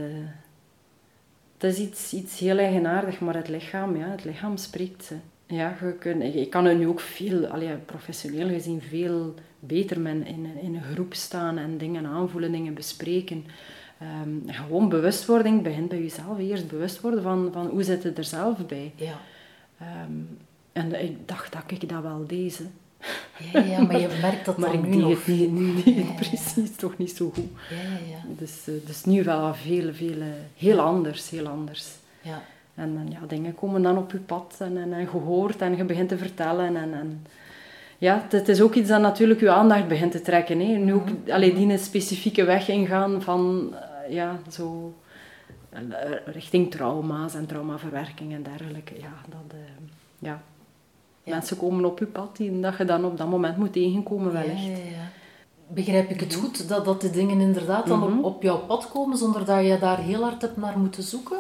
dat is iets, iets heel eigenaardig, maar het lichaam, ja, het lichaam spreekt. Ja, je ik, ik kan er nu ook veel, allee, professioneel gezien, veel beter in, in een groep staan en dingen aanvoelen, dingen bespreken. Ehm, gewoon bewustwording begint bij jezelf. Eerst bewust worden van, van hoe zit je er zelf bij. Ja. Ehm, en ik dacht dat ik dat wel hè. Ja, ja, maar je merkt dat Maar dan ik nu deed nog. het niet, Ja, precies, toch niet zo goed. Ja, ja, ja. Dus, eh, dus nu wel veel, veel, eh, heel anders, heel anders. ja. En, ja, dingen komen dan op je pad en, en, en gehoord en je begint te vertellen. En, en, ja, het, het is ook iets dat natuurlijk je aandacht begint te trekken. Hè. Nu ook Mhm. allee, die een specifieke weg ingaan van, eh, ja, zo... eh, richting trauma's en traumaverwerking en dergelijke. Ja, dat... eh, ja. Ja. Mensen komen op je pad die dat je dan op dat moment moet tegenkomen wellicht. Ja, ja, ja. Begrijp ik het goed dat, dat die dingen inderdaad dan Mhm. op, op jouw pad komen zonder dat je daar heel hard hebt naar moeten zoeken?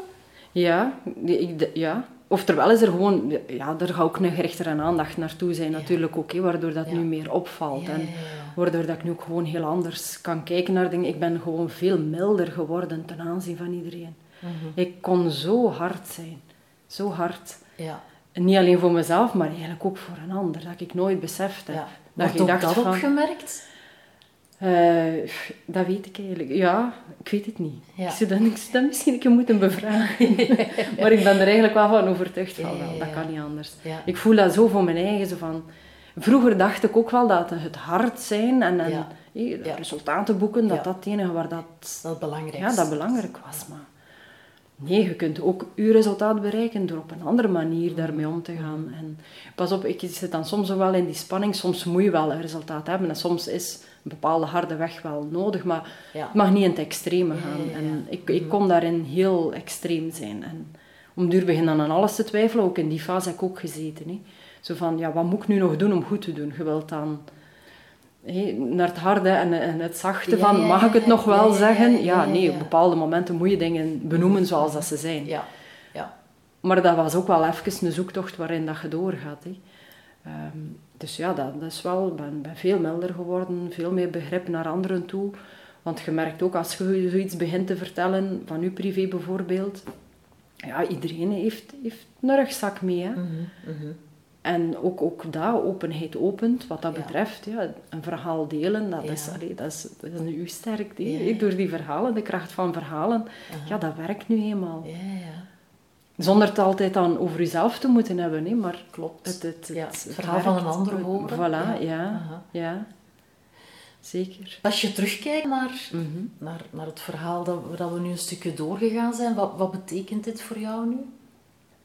Ja, ik, ja. Oftewel is er gewoon, ja, er gaat ook een gerichtere aandacht naartoe zijn natuurlijk ook, waardoor dat Ja. nu meer opvalt. Ja, en waardoor dat ik nu ook gewoon heel anders kan kijken naar dingen. Ik ben gewoon veel milder geworden ten aanzien van iedereen. Mhm. Ik kon zo hard zijn, zo hard. Ja. En niet alleen voor mezelf, maar eigenlijk ook voor een ander, dat ik nooit beseft heb. Dat je ook dacht dat van- opgemerkt? Eh, dat weet ik eigenlijk. Ja, ik weet het niet. Ja. Ik zou dat, ik zou dat misschien een keer moeten bevragen. maar ik ben er eigenlijk wel van overtuigd van, Ja, ja, wel, dat kan niet anders. Ik voel dat zo voor mijn eigen. Zo van, vroeger dacht ik ook wel dat het hard zijn en, en resultaten boeken, dat dat het enige waar dat, Dat belangrijk. ja, dat belangrijk was. Maar nee, je kunt ook je resultaat bereiken door op een andere manier daarmee om te gaan. En pas op, ik zit dan soms wel in die spanning. Soms moet je wel een resultaat hebben en soms is een bepaalde harde weg wel nodig, maar Ja. het mag niet in het extreme gaan. Ja. En ik, ik kon daarin heel extreem zijn. En om duur begin dan aan alles te twijfelen, ook in die fase heb ik ook gezeten. Hè. Zo van, ja, wat moet ik nu nog doen om goed te doen? Je wilt dan hé, naar het harde en, en het zachte van, mag ik het nog wel zeggen? ja, nee, op bepaalde momenten moet je dingen benoemen zoals dat ze zijn. Ja. Ja. Maar dat was ook wel even een zoektocht waarin dat je doorgaat. Hè. Ehm, dus ja, dat, dat is wel, ik ben, ben veel milder geworden, veel meer begrip naar anderen toe. Want je merkt ook als je zoiets begint te vertellen, van je privé bijvoorbeeld, ja, iedereen heeft, heeft een rugzak mee. Hè. Mhm, mhm. En ook, ook dat, openheid opent, wat dat Ja. betreft. Ja, een verhaal delen, dat, Ja. is, allee, dat, is, dat is sterkte. hè. Ja. Door die verhalen, de kracht van verhalen, ja, dat werkt nu eenmaal. Ja, ja. Zonder het altijd dan over jezelf te moeten hebben, hè, maar Klopt. het, het, het, Ja, het het verhaal van een ander horen. Voilà, ja. Ja. Zeker. Als je terugkijkt naar, Mhm. naar, naar het verhaal dat, we- dat we nu een stukje doorgegaan zijn, wat, wat betekent dit voor jou nu?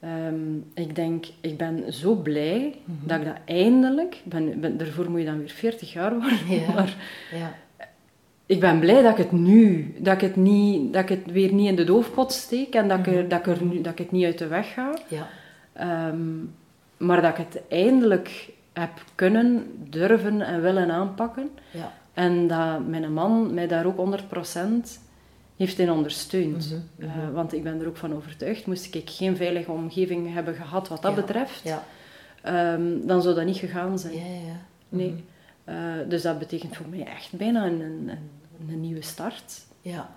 Ehm, ik denk, ik ben zo blij Mhm. dat ik dat eindelijk, ben, ben, daarvoor moet je dan weer 40 jaar worden, Ja. maar Ja. Ik ben blij dat ik het nu, dat ik het, niet, dat ik het weer niet in de doofpot steek en dat, ik, er, dat, ik, er nu, dat ik het niet uit de weg ga. Ja. Ehm, maar dat ik het eindelijk heb kunnen, durven en willen aanpakken. Ja. En dat mijn man mij daar ook 100% heeft in ondersteund. Mhm, Eh, want ik ben er ook van overtuigd, moest ik geen veilige omgeving hebben gehad wat dat Ja, betreft, Ja. ehm, dan zou dat niet gegaan zijn. Ja, ja. Nee. Eh, dus dat betekent voor mij echt bijna een, een, een, nieuwe start. Ja.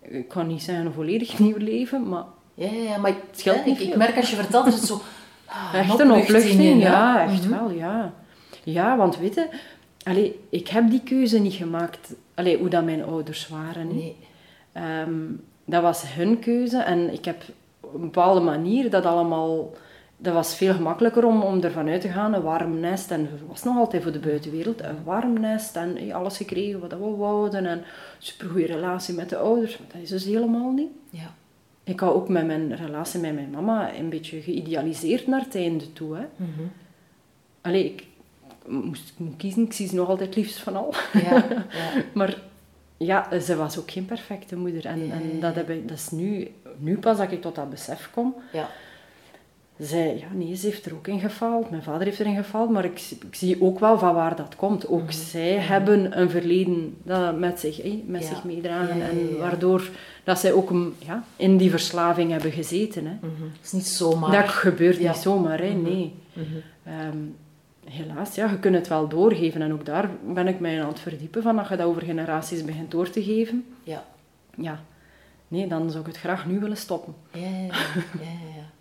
Ik kan niet zeggen een volledig nieuw leven, maar Ja, ja, ja, maar Het hè, niet ik, ik merk als je vertelt, is het zo... ah, echt een opluchting. in, Ja, echt Mhm. wel, ja. Ja, want weet je, allee, ik heb die keuze niet gemaakt, allee, hoe dat mijn ouders waren. Nee. Ehm, dat was hun keuze en ik heb op een bepaalde manier dat allemaal... Dat was veel gemakkelijker om, om ervan uit te gaan, een warm nest. En het was nog altijd voor de buitenwereld, een warm nest. En eh, alles gekregen wat we wouden. En supergoeie relatie met de ouders. Maar dat is dus helemaal niet. Ja. Ik had ook met mijn relatie met mijn mama een beetje geïdealiseerd naar het einde toe. Hè. Allee, ik moest kiezen, ik zie ze nog altijd het liefst van al. Ja, ja. Maar ja, ze was ook geen perfecte moeder. En, en dat, heb ik, dat is nu, nu pas dat ik tot dat besef kom. ja. Zij, ja, nee, ze heeft er ook in gefaald. Mijn vader heeft erin gefaald. Maar ik, ik zie ook wel van waar dat komt. Ook zij hebben een verleden dat met zich, met Ja. zich meedragen. Ja, ja, En waardoor dat zij ook een, ja, in die verslaving hebben gezeten. Hè. Mhm. Het is niet zomaar... Dat gebeurt niet zomaar, hè, Mhm. nee. Mhm. Ehm, helaas, ja, je kunt het wel doorgeven. En ook daar ben ik mij aan het verdiepen van, dat je dat over generaties begint door te geven. Ja. Ja, nee, dan zou ik het graag nu willen stoppen. Ja, ja,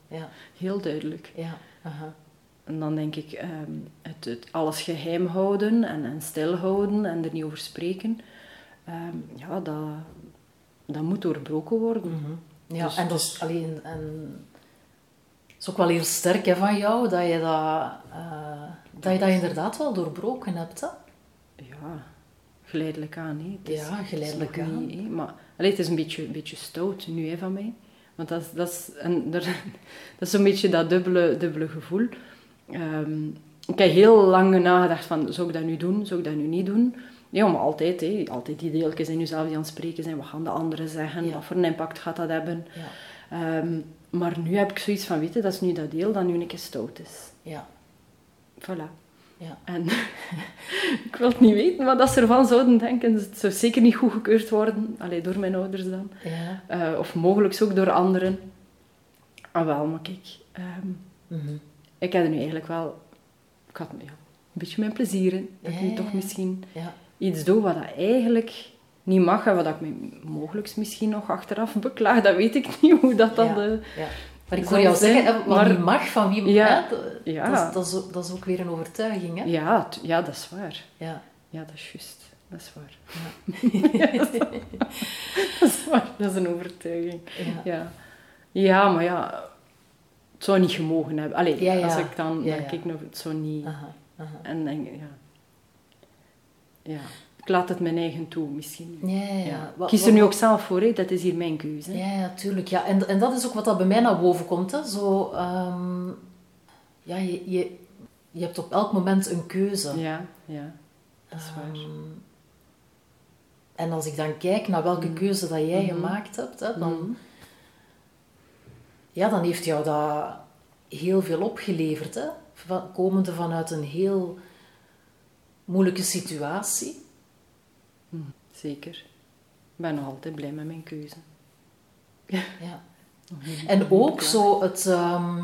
ja. Heel duidelijk. ja. Aha. En dan denk ik, ehm, het, het alles geheim houden en, en stilhouden en er niet over spreken, ehm, ja, dat, dat moet doorbroken worden. Mhm. Ja, Dus- en dat is alleen... En... Het is ook wel heel sterk hè, van jou, dat je dat, eh, dat je dat inderdaad wel doorbroken hebt. Hè? Ja, geleidelijk aan. Hè. Het is- Ja, geleidelijk het is nog aan. niet, hè. Maar, allee, het is een beetje, een beetje stout nu hè, van mij. Want dat is, dat is, dat is zo'n beetje dat dubbele, dubbele gevoel. Ehm, ik heb heel lang nagedacht van, zou ik dat nu doen, zou ik dat nu niet doen? Ja, maar altijd, hè, altijd die deeltjes in jezelf die aan het spreken zijn. Wat gaan de anderen zeggen? Ja. Wat voor een impact gaat dat hebben? Ja. Ehm, maar nu heb ik zoiets van, weet je, dat is nu dat deel dat nu een keer stout is. Ja. Voilà. Ja. En ik wil het niet weten wat dat ze ervan zouden denken. Het zou zeker niet goedgekeurd worden, alleen door mijn ouders dan. Ja. Eh, of mogelijk ook door anderen. Ah wel, maar kijk, ehm, Mhm. ik heb er nu eigenlijk wel... Ik had ja, een beetje mijn plezier in. Dat ik Ja, nu ja, toch misschien Ja. iets doe wat dat eigenlijk niet mag. En wat ik me mogelijk misschien nog achteraf beklaag. Dat weet ik niet, hoe dat dan... Ja. Eh. Maar ik hoor jou zeggen, hè, wat maar- niet mag, van wie... Ja, hè, ja. Dat, is, dat, is ook, dat is ook weer een overtuiging. Hè? ja, ja, dat is waar. Ja. Ja, dat is juist. Dat is waar. Ja. Dat is waar. Dat is een overtuiging. Ja. Ja, ja maar ja, het zou niet gemogen hebben. Allee, Ja, als ik dan, dan kijk nog, het zou niet... Aha, aha. En denk, ja. Ja, ik laat het mijn eigen toe misschien. Ja, ja, ja. Ja. Wat- Kies er nu ook zelf voor, hè. dat is hier mijn keuze. hè. Ja, ja, tuurlijk. Ja. En, en dat is ook wat dat bij mij naar boven komt. Hè. Zo, ehm, ja, je, je, je hebt op elk moment een keuze. Ja, ja, dat is waar. Ehm, en als ik dan kijk naar welke keuze dat jij Mhm. gemaakt hebt, hè, dan, Mhm. ja, dan heeft jou dat heel veel opgeleverd. Hè? Van, komende vanuit een heel moeilijke situatie. Zeker. Ik ben nog altijd blij met mijn keuze. Ja. En ook zo het, ehm,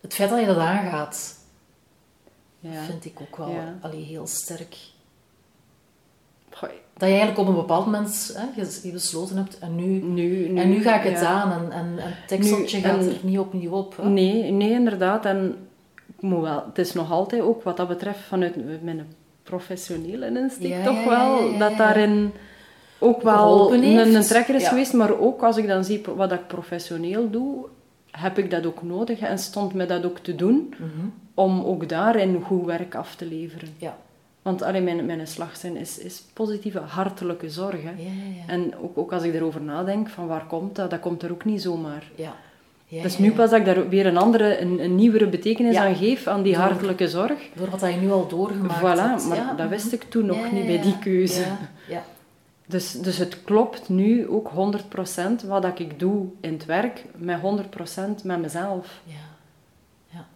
het feit dat je dat aangaat, Ja. vind ik ook wel Ja. allee, heel sterk. Goh, Dat je eigenlijk op een bepaald moment hè, je, besloten hebt en nu, Nu, nu, en nu ga ik het ja. aan en, en, en het tekseltje Nu, gaat en- er niet opnieuw op. Hè? Nee, nee, inderdaad. En ik moet wel, het is nog altijd ook wat dat betreft vanuit mijn professionele insteek Ja, toch wel dat daarin ook wel een, een trekker is geweest. Maar ook als ik dan zie wat ik professioneel doe, heb ik dat ook nodig en stond me dat ook te doen Mhm. om ook daarin goed werk af te leveren. Ja. Want alleen mijn, mijn slagzin is, is positieve, hartelijke zorg. Hè. Ja, ja, ja. En ook, ook als ik erover nadenk, van waar komt dat, dat komt er ook niet zomaar. ja. Ja, dus ja, nu ja. pas dat ik daar weer een andere, een, een nieuwere betekenis Ja. aan geef, aan die hartelijke zorg. Door wat je nu al doorgemaakt Voilà, hebt. maar ja. dat wist ik toen nog Ja, niet ja, bij die ja. keuze. Ja, ja. Dus, dus het klopt nu ook 100% wat dat ik doe in het werk, met 100% met mezelf. ja.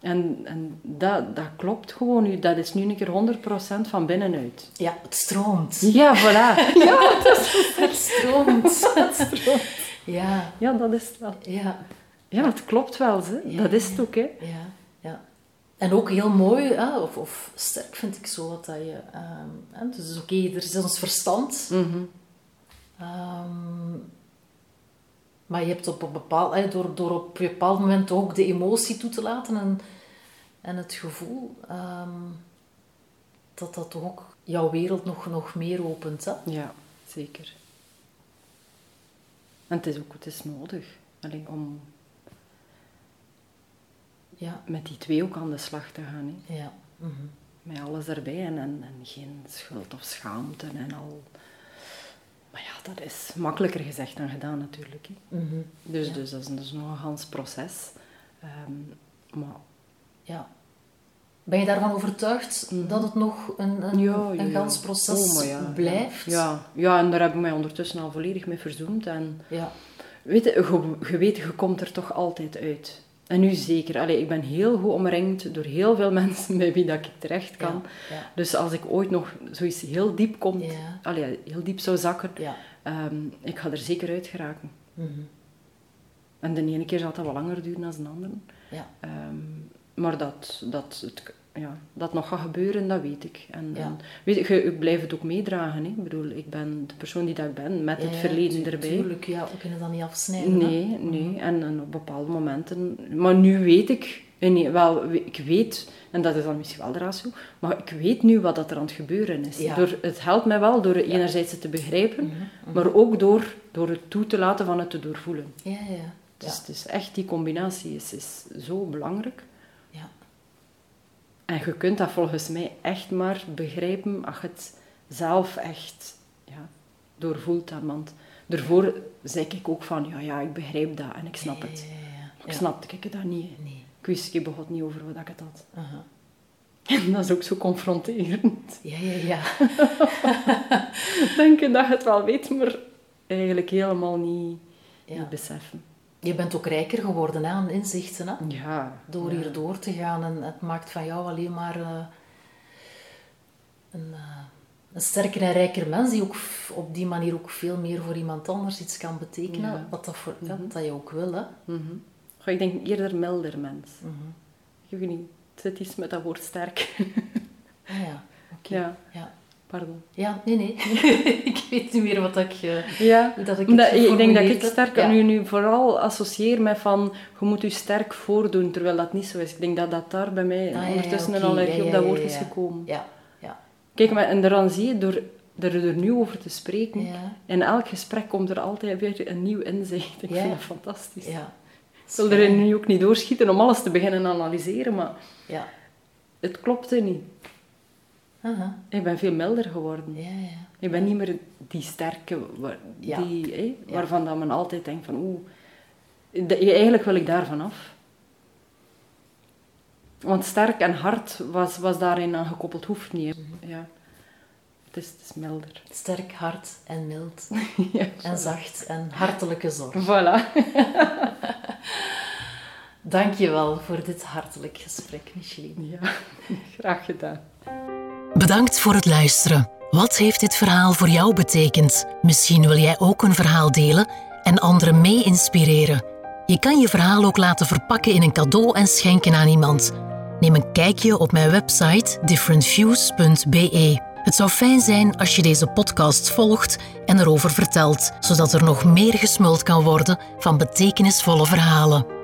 En, en dat, dat klopt gewoon nu. Dat is nu een keer 100% van binnenuit. Ja, het stroomt. Ja, voilà. Ja, Het stroomt. Ja, ja dat is het wel. ja, Ja, het klopt wel. Hè. Ja, dat is het ook. Hè. ja, ja. En ook heel mooi, hè, of, of sterk vind ik zo, wat dat je... hè, dus oké, er is ons verstand. Mhm. ehm, maar je hebt op een bepaald, hè, door, door op een bepaald moment ook de emotie toe te laten en, en het gevoel ehm, dat dat toch ook jouw wereld nog, nog meer opent. Hè? Ja, zeker. En het is ook het is nodig Allee, om Ja, met die twee ook aan de slag te gaan. Hè. ja. mhm. Met alles erbij en, en, en geen schuld of schaamte en al. Maar ja, dat is makkelijker gezegd dan gedaan natuurlijk. Hè. Mhm. Dus, Ja. dus dat is dus nog een gans proces. Ehm, maar Ja. Ben je daarvan overtuigd dat het nog een, een, Mhm. ja, een gans proces Oh, blijft? Ja, ja, en daar heb ik mij ondertussen al volledig mee verzoend. En Ja. weet je, je, je weet, je komt er toch altijd uit. En nu zeker. Allee, ik ben heel goed omringd door heel veel mensen bij wie dat ik terecht kan. Ja, ja. Dus als ik ooit nog zoiets heel diep komt, Ja. allee, heel diep zou zakken, ehm, ik ga er zeker uit geraken. Mhm. En de ene keer zal dat wel langer duren dan de andere. Ja. Ehm, maar dat, dat, het, ja, dat nog gaat gebeuren, dat weet ik. En, Ja. en weet je, ik blijf het ook meedragen. Hè. Ik bedoel, ik ben de persoon die dat ik ben, met het Ja, verleden tu- erbij. Tuurlijk, ja, we kunnen dat niet afsnijden. hè. Nee, nee. En, en op bepaalde momenten... Maar nu weet ik... Nee, wel, ik weet, en dat is dan misschien wel de ratio, maar ik weet nu wat dat er aan het gebeuren is. Ja. Door, het helpt mij wel door enerzijds het te begrijpen, Mhm, maar ook door, door het toe te laten van het te doorvoelen. Ja, ja. Dus is echt, die combinatie is, is zo belangrijk. En je kunt dat volgens mij echt maar begrijpen als je het zelf echt ja, doorvoelt. dan. Want daarvoor zei ik ook van, ja, ja, ik begrijp dat en ik snap het. Ja, ja. Maar ik snapte ik het niet. Nee. Ik wist ik begot niet over wat ik het had. Aha. En dat is ook zo confronterend. Ja, ja, ja. Denken dat je het wel weet, maar eigenlijk helemaal niet, niet beseffen. Je bent ook rijker geworden hè, aan inzichten, hè? Ja. door hier door te gaan. En het maakt van jou alleen maar eh, een, eh, een sterker en rijker mens die ook op die manier ook veel meer voor iemand anders iets kan betekenen. Wat dat, voor, ja, dat je ook wil. Hè? Mhm. Goh, ik denk eerder milder mens. Mhm. Ik weet niet, het zit iets met dat woord sterk. Ah ja, oké. ja, Ja. Pardon. ja, nee, nee. ik weet niet meer wat ik... eh, Ja, dat ik ik denk dat ik sterk Ja. nu, nu vooral associeer met van je moet je sterk voordoen, terwijl dat niet zo is. Ik denk dat dat daar bij mij Ah, ja, ja, ondertussen een allergie op dat woord is gekomen. Ja, ja. Kijk, maar, en daaraan zie je, door er, er nu over te spreken, in elk gesprek komt er altijd weer een nieuw inzicht. Ik vind dat fantastisch. ja. Ik wil er nu ook niet doorschieten om alles te beginnen analyseren, maar Ja. het klopte niet. Aha. Ik ben veel milder geworden. Ja, ja. Ik ben niet meer die sterke, waar, Ja. die, waarvan dat men altijd denkt van oeh, eigenlijk wil ik daarvan af. Want sterk en hard was, was daarin aan gekoppeld, hoeft niet. hè. Ja. Het, is, het is milder. Sterk, hard en mild. En zacht en hartelijke zorg. Voilà. Dank je wel voor dit hartelijk gesprek, Micheline. Ja, graag gedaan. Bedankt voor het luisteren. Wat heeft dit verhaal voor jou betekend? Misschien wil jij ook een verhaal delen en anderen mee inspireren. Je kan je verhaal ook laten verpakken in een cadeau en schenken aan iemand. Neem een kijkje op mijn website differentviews.be. Het zou fijn zijn als je deze podcast volgt en erover vertelt, zodat er nog meer gesmuld kan worden van betekenisvolle verhalen.